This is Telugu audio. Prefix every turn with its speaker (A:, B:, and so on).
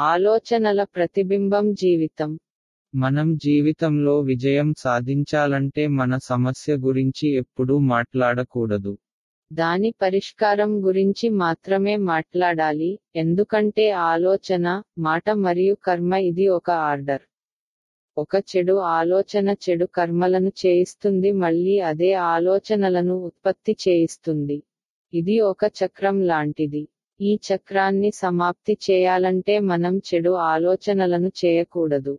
A: ఆలోచనల ప్రతిబింబం జీవితం.
B: మనం జీవితంలో విజయం సాధించాలంటే మన సమస్య గురించి ఎప్పుడూ మాట్లాడకూడదు.
A: దాని పరిష్కారం గురించి మాత్రమే మాట్లాడాలి ఎందుకంటే ఆలోచన మాట మరియు కర్మ ఇది ఒక ఆర్డర్. ఒక చెడు ఆలోచన చెడు కర్మలను చేయిస్తుంది మళ్ళీ అదే ఆలోచనలను ఉత్పత్తి చేయిస్తుంది. ఇది ఒక చక్రం లాంటిది. ఈ చక్రాన్ని సమాప్తి చేయాలంటే మనం చెడు ఆలోచనలను చేయకూడదు.